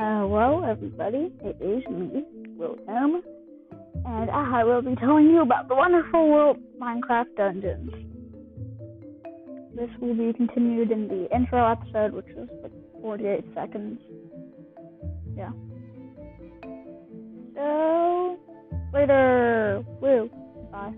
Uh, Hello, everybody. It is me, William, and I will be telling you about the wonderful world Minecraft Dungeons. This will be continued in the intro episode, which is like 48 seconds. Yeah. So, later. Woo. Bye.